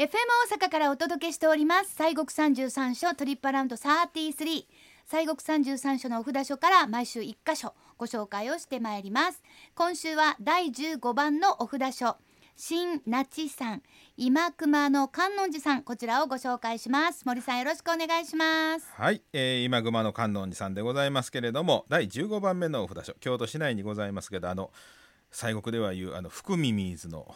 FM 大阪からお届けしております。西国三十三所トリップアラウンド33西国三十三所のお札所から毎週1箇所ご紹介をしてまいります。今週は第15番のお札所。新那智さん。今熊の観音寺さん。こちらをご紹介します。森さんよろしくお願いします。はい、えー、今熊の観音寺さんでございますけれども第15番目のお札所。京都市内にございますけどあの西国ではいうあの福耳図のも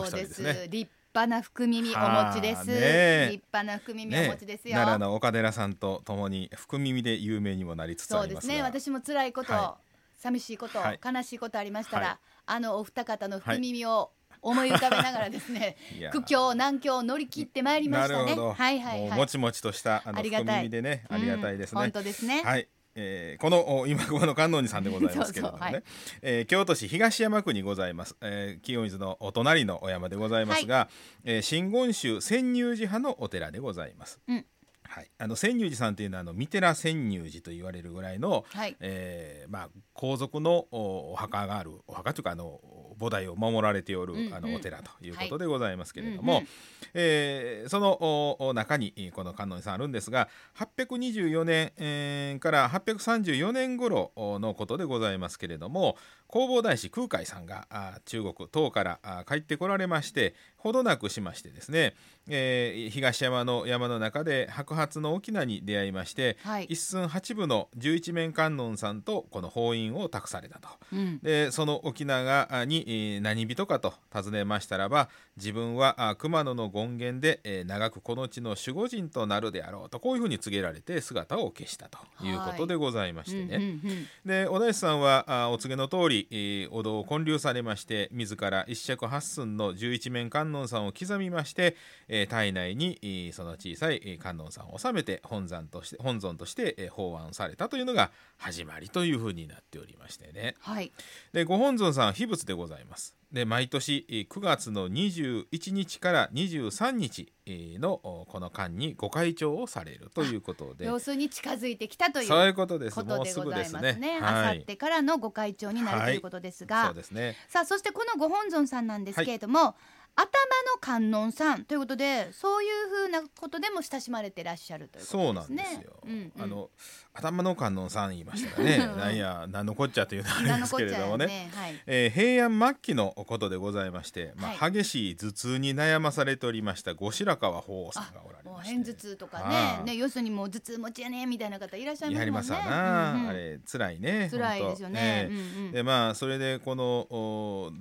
う一人ですね。立派な福耳お持ちです、ね、立派な福耳お持ちですよ、ね、奈良の岡寺さんとともに福耳で有名にもなりつつありますそうですね。私も辛いこと、はい、寂しいこと、はい、悲しいことありましたら、はい、あのお二方の福耳を、思い浮かべながらですね 苦境難境を乗り切ってまいりましたね。はいはいはい。もちもちとしたあの福耳でねありがたいですね、本当ですね。はいえー、この 今熊の観音寺さんでございますけれどもね。はい、えー、京都市東山区にございます、えー、清水のお隣のお山でございますが、はい、えー、真言宗潜入寺派のお寺でございます。うんはい、あの千入寺さんというのはあの三寺千入寺と言われるぐらいの、はい、えー、まあ、皇族のお墓があるお墓というかあの菩提を守られておる、うんうん、あのお寺ということでございますけれども、はい、えー、その中にこの観音さんあるんですが824年、えー、から834年頃のことでございますけれども弘法大師空海さんが中国唐から帰ってこられましてほどなくしましてですね、えー、東山の山の中で白髪の翁に出会いまして、はい、一寸八分の十一面観音さんとこの法院を託されたと、うん、でその翁がに何人かと尋ねましたらば自分は熊野の権現で、えー、長くこの地の守護神となるであろうとこういうふうに告げられて姿を消したということでございましてね、でお大師さんはあお告げの通り、えー、お堂を建立されまして自ら一尺八寸の十一面観音さんを刻みまして、えー、体内に、えー、その小さい観音さんを収めて本山として本尊として、えー、法案されたというのが始まりというふうになっておりましてね、はい、でご本尊さん秘仏でございます。で毎年9月の21日から23日のこの間にご開帳をされるということで。要するに近づいてきたというそういうことです。ことでございますね。あさってからのご開帳になるということですが、はい、そうですね。さあそしてこのご本尊さんなんですけれども、はい頭の観音さんということでそういうふうなことでも親しまれてらっしゃるということですね。そうなんですよ。うんうん、あの頭の観音さん言いましたらね。なんや何のこっちゃというのはあれですけれどもね。ね、はい、えー、平安末期のことでございまして、まあ、激しい頭痛に悩まされておりました後白河法皇さんがおられまして。片頭痛とかね。ね要するにもう頭痛持ちやねみたいな方いらっしゃいますもんね。やりますわな、うんうん、あれ辛いね辛いですよね。えー、うんうん、でまあそれでこの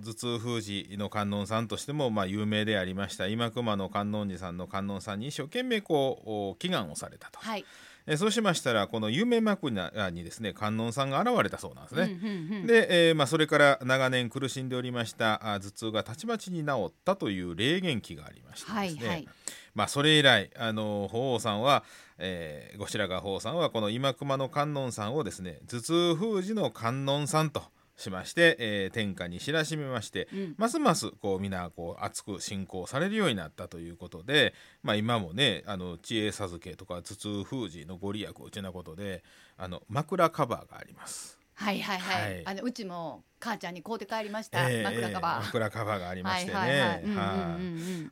頭痛封じの観音さんとしてもまあ有名でありました今熊の観音寺さんの観音さんに一生懸命こう祈願をされたと。はいえそうしましたらこの夢枕にですね観音さんが現れたそうなんですね。うんうんうん、で、えーまあ、それから長年苦しんでおりました頭痛がたちまちに治ったという霊言記がありましてですね、はいはい、まあ、それ以来あの法皇さんは、えー、後白河法皇さんはこの今熊の観音さんをですね頭痛封じの観音さんとしまして、えー、天下に知らしめまして、うん、ますますこう皆こう熱く信仰されるようになったということで、まあ、今もねあの知恵授けとか頭痛封じのご利益うちなことであの枕カバーがあります。はいはいはい、はい、あのうちも母ちゃんに買うて帰りました、えー、枕カバー、枕カバーがありましてね。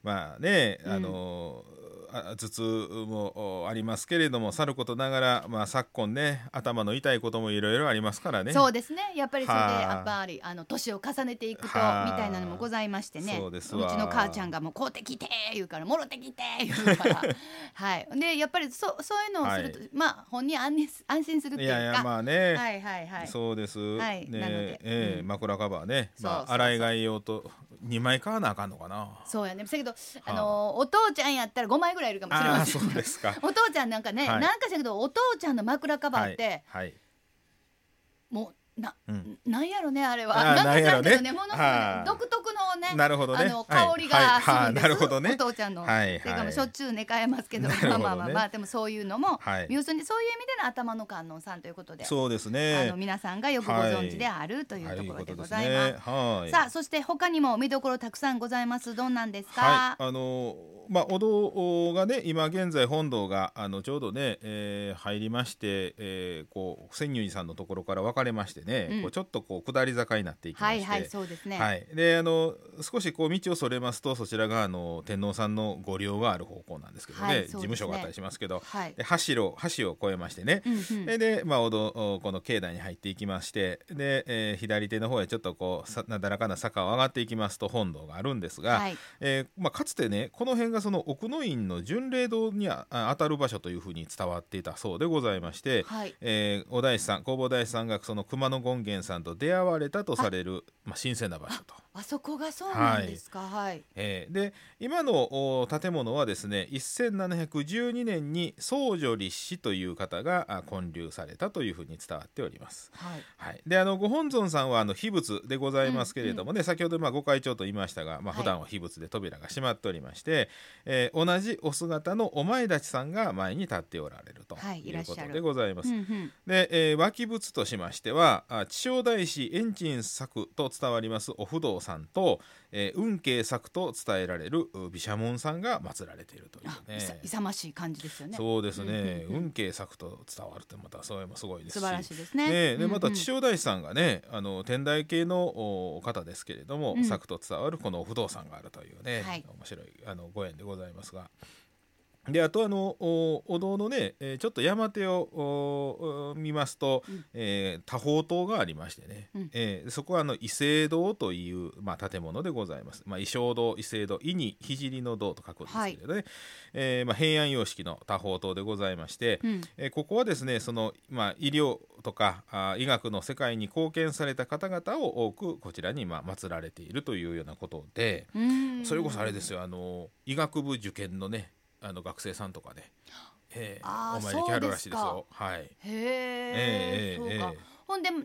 まあねあのー頭痛もありますけれどもさることながら、まあ、昨今ね頭の痛いこともいろいろありますからね。そうですね。やっぱりそれでやっぱりあの年を重ねていくとみたいなのもございましてね。そうですうちの母ちゃんがもう「こうてきて」言うから「もろてきて」言うから。はい。でやっぱりそそういうのをすると、はい、まあ本人安安心するっていうか。いやいやまあね。はいはいはい。そうです、はい、ねなので、えー、うん、枕カバーね、まあ、洗い替えようと2枚買わなあかんのかな。そうやね。だけど、あのお父ちゃんやったら5枚ぐらいいるかもしれません。そうですか。お父ちゃんなんかね、はい、なんかしらけどお父ちゃんの枕カバーって、はい、はい、もうな、うん、なんやろねあれは。なんかやろね。ものすごい独特のね、なるほどね。あの香りがするんです。なるほどね。お父ちゃんの。はいはい。かもしょっちゅう寝かえますけど、まあまあまあまあでもそういうのも、要するにそういう意味での頭の観音さんということで、そうですね。あの皆さんがよくご存知であるというところでございます。はい。さあそして他にも見どころたくさんございます。どんなんですか？はい。あのまあお堂がね今現在本堂があのちょうどね、えー、入りまして、えー、こう千入寺さんのところから分かれましてね、うん。こうちょっとこう下り坂になっていきまして、はいはいそうですね。はい、であの少しこう道をそれますとそちらがあの天皇さんの御陵がある方向なんですけどね,、はいね事務所があったりしますけど。はい。で橋を橋を越えましてね、うんうん。で、まあ、おどおこの境内に入っていきまして。で、えー左手の方へちょっとこうさなだらかな坂を上がっていきますと本堂があるんですが、はい。えーまあ、かつてねこの辺がその奥の院の巡礼堂にああ当たる場所というふうに伝わっていたそうでございまして、はい。えーお大師さん弘法大師さんがその熊野権現さんと出会われたとされるまあ、神聖な場所と。あそこがそうなんですか。はい。えーで今のお建物はですね1712年に宗女立氏という方があ建立されたというふうに伝わっております。はい。はい、であのご本尊さんはあの秘仏でございますけれどもね、先ほどまあご会長と言いましたが、まあはい普段は秘仏で扉が閉まっておりまして、えー同じお姿のお前立ちさんが前に立っておられるとはいいいうことでございます。うんうん。で、えー脇仏としましてはあ地正大師円珍作と伝わりますお不動さんと、えー運慶作と伝えられるう毘沙門さんが祀られているというあ、ねいさ勇ましい感じですよね。そうですね、うんうんうん運慶作と伝わるってまたそれもすごいですし。素晴らしいですね。ね、でまたうん。うん地正大師さんがねあの天台系のお方ですけれども、うん。作と伝わるこのお不動産があるというね、はい。面白いあのご縁でございますが。であとあのおお堂のね、えーちょっと山手を見ますと、うん。えー多宝塔がありましてね、うん。えーそこはあの伊勢堂という、まあ、建物でございます、まあ、伊正堂伊勢堂伊に聖の堂と書くんですけれどね、えーまあ、平安様式の多宝塔でございまして、うん。えーここはですねその、まあ、医療とかあ医学の世界に貢献された方々を多くこちらに、まあ、祀られているというようなことで、うん。それこそあれですよあの医学部受験のねあの学生さんとかね、えーお参りに来はるらしいですよ。はい。へええ、えええそうか。ええ。ほんでね、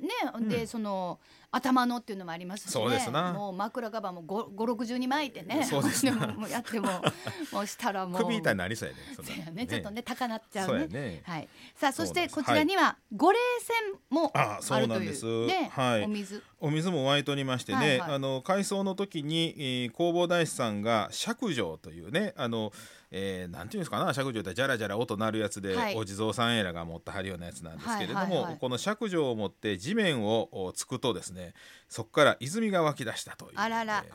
で、うん。その頭のっていうのもありますしね。そうですな。もう枕カバーも五五六十に巻いてね。そうですな。ももうやってももうしたらもう。首痛いなりそうやねそやね、ちょっとね高鳴っちゃそううね。やね。はい。さあそしてこちらには五霊線もあるというなんです。ね、はい。お水。お水も湧いておりましてね、はいはい。あの改装の時に、えー弘法大師さんが釈上というねあの、えーなんていうんですかな。釈上ってじゃらじゃら音鳴るやつで、はい。お地蔵さんエラが持ってはるようなやつなんですけれども、はいはいはい。この釈上を持って地面をおつくとですねそこから泉が湧き出したという、あららえー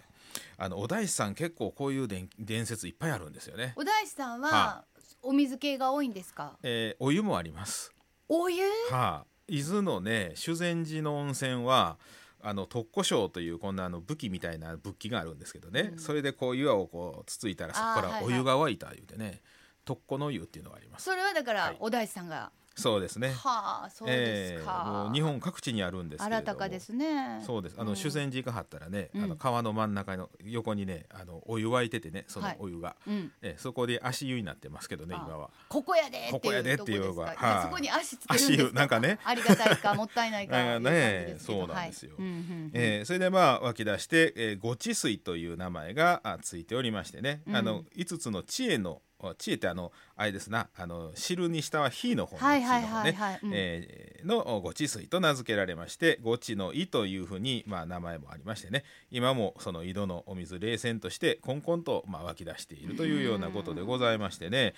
あのお大師さん結構こういう伝伝説いっぱいあるんですよね。お大師さんははお水系が多いんですか？えーお湯もあります。お湯？はあ、伊豆のね修善寺の温泉はあの特古章というこんなあの武器みたいな仏器があるんですけどね、うんそれでこう岩をこうつついたらそこからお湯が湧いた言うてね、特古の湯っていうのがありますそれはだかはいらお大師さんが。そうですね。はあ、そうですか。えーもう日本各地にあるんです新たかですね。そうです。あの、うん。修善寺行かはったらね、うん。あの川の真ん中の横にねあのお湯沸いててねそのはい。お湯が、うん。えーそこで足湯になってますけどねあ今は。ここやでってここやでっていうのが。はい。やそこに足つけ足湯なんかね。ありがたいかもったいないか ねそうなんですよ。はい。えーそれでまあ湧き出して、えー、ご治水という名前があついておりましてね、うん。あの5つの知恵のあ知恵ってあのあれですな。あの汁にしたは火の方の火の方ね。のご治水と名付けられましてご治の井というふうに、まあ、名前もありましてね。今もその井戸のお水冷泉としてこんこんと、まあ、湧き出しているというようなことでございましてね、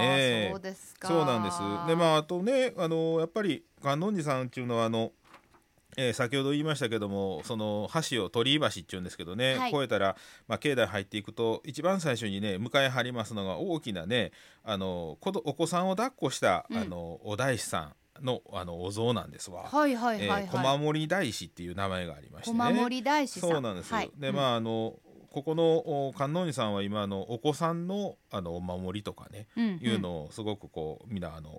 えーそうですか。そうなんです。でまああとねあのやっぱり観音寺さんっていうのはあのえー先ほど言いましたけどもその橋を鳥居橋っていうんですけどね、はい越えたら、まあ、境内入っていくと一番最初にね迎え張りますのが大きなねあのお子さんを抱っこした、うんあのお大師さんのあのお像なんですわ。はいはいはいはい。えー小守大師っていう名前がありましてね。小守大師さん。そうなんですよ。はいでまああのここのお観音寺さんは今あのお子さんのあのお守りとかね、うんうんいうのをすごくこうみんなあの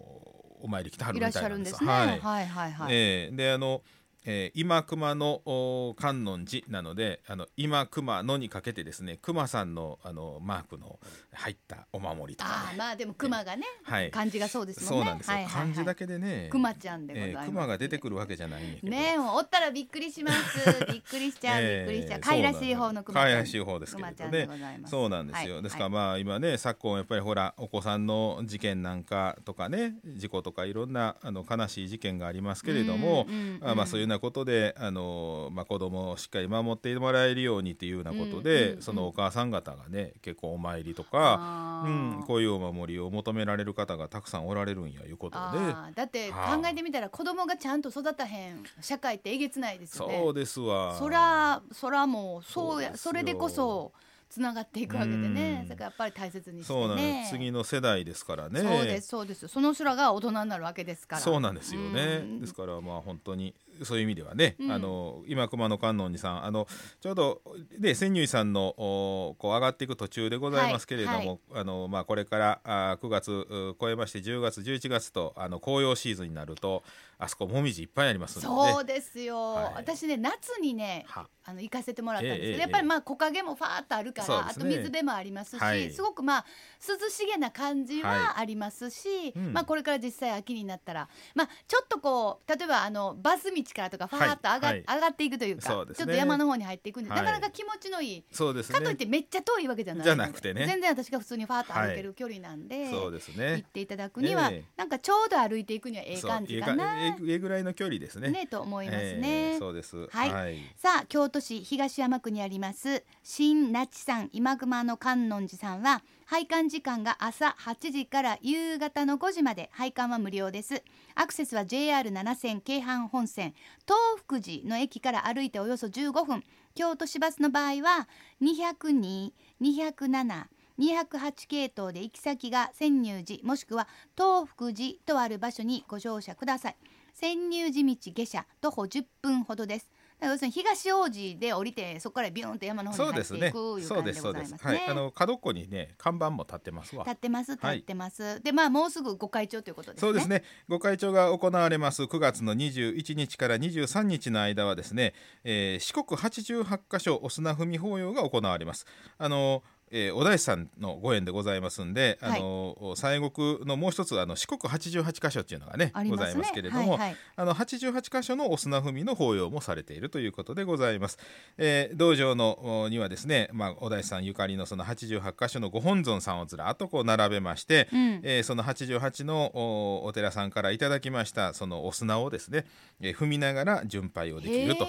お参り来てはるいらっしみたいなんで。ゃるんですすね。ははいいはいはい。えーであの、えー今熊のお観音寺なのであの今熊のにかけてですね熊さんのあのマークの入ったお守りとかね。ああまあでも熊がねはい。漢字がそうですもんね。そうなんですよ。はいはいはい漢字だけでね。熊ちゃんでございます。えー熊が出てくるわけじゃない。ねおったらびっくりします。びっくりしちゃう、びっくりしちゃう。可愛らしい方の熊ちゃん。可愛らしい方ですけどねございます。そうなんですよ、はいですからはいまあ今ね昨今やっぱりほらお子さんの事件なんかとかね事故とかいろんなあの悲しい事件がありますけれども、うんうんうんあまあそういうなことであの、まあ、子供をしっかり守ってもらえるようにっていうようなことで、うんうんうん、そのお母さん方がね結構お参りとか、うん、こういうお守りを求められる方がたくさんおられるんやいうことで。だって考えてみたら子供がちゃんと育たへん社会ってえげつないですよね。そうですわ。そらそらもうそうやそれでこそつながっていくわけでね。だからやっぱり大切にして、ね、そうなん次の世代ですからね。そうですそうです。その人らが大人になるわけですから。そうなんですよね。ですからまあ本当にそういう意味ではね、うん、あの今熊野観音寺さんあのちょうどで千入さんのこう上がっていく途中でございますけれども、はいはい、あのまあこれからあ9月超えまして10月11月とあの紅葉シーズンになるとあそこもみじいっぱいありますので、そうですよ、はい、私ね夏にねあの行かせてもらったんですけど、えー、やっぱりまあ木陰もファーっとあるから、ね、あと水辺もありますし、はい、すごくまあ涼しげな感じはありますし、はいうん、まあこれから実際秋になったらまあちょっとこう例えばあのバス道からとかファーっと上が,、上がっていくというか、ね、ちょっと山の方に入っていくんで、なかなか気持ちのいいそうです、ね、かといってめっちゃ遠いわけじゃないじゃなくてね。全然私が普通にファーっと歩ける距離なんで、そうですね。行っていただくには、えー、なんかちょうど歩いていくにはええ感じかなええぐらいの距離ですね。ねと思いますね、えー、そうです。はい、はい、さあ京都市東山区にあります新那智山今熊の観音寺さんは拝観時間が朝8時から夕方の5時まで拝観は無料です。アクセスは JR7 線京阪本線東福寺の駅から歩いておよそ15分。京都市バスの場合は202、207 208系統で行き先が潜入寺もしくは東福寺とある場所にご乗車ください潜入寺道下車徒歩10分ほどです要するに東王子で降りてそこからビューンと山の方に入っていくいう感じでございますね。はい、あの角っこにね看板も立ってますわ。立ってます立ってます。はい、でまあもうすぐご会長ということですね。そうですね。ご会長が行われます9月の21日から23日の間はですね、えー、四国88カ所お砂踏み法要が行われます。あのえー、お大師さんのご縁でございますんで、はい、あの西国のもう一つあの四国八十八箇所っていうのがね、ね、ございますけれども、はいはい、あの八十八箇所のお砂踏みの法要もされているということでございます。えー、道場のにはですね、まあ、お大師さんゆかりのその八十八箇所のご本尊さんをずらっとこう並べまして、うん、えー、その八十八のおお寺さんからいただきましたそのお砂をですね、えー、踏みながら巡拝をできると。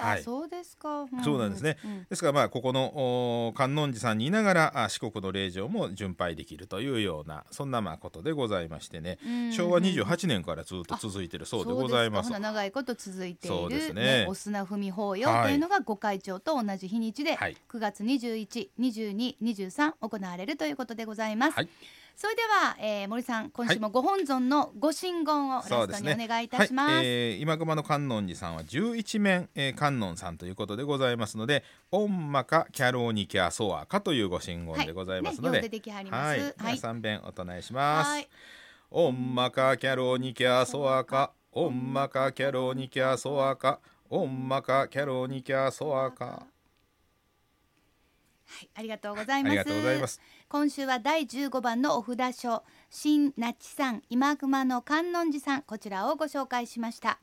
はい、そうですか、うん、そうなんですね、うん、ですからまあここの観音寺さんにいながら四国の霊場も巡拝できるというようなそんなまあことでございましてね、昭和28年からずっと続いてるそうでございます。長いこと続いているそうですね、ね、お砂踏み法要というのがご会長と同じ日にちで、はい、9月212223行われるということでございます、はいそれでは、えー、森さん今週もご本尊のご神言をラストにお願いいたします。すねはい、えー、今熊の観音寺さんは十一面、えー、観音さんということでございますので、オンマカキャローニキャソワカというご神言でございますので、はい、ね、はい、皆さん弁お唱えします。はい、オンマカキャローニキャソワカ、オンマカキャローニキャソワカ、オンマカキャローニキャソワカ。はい、ありがとうございます。今週は第15番のお札書新那智さん今熊の観音寺さんこちらをご紹介しました。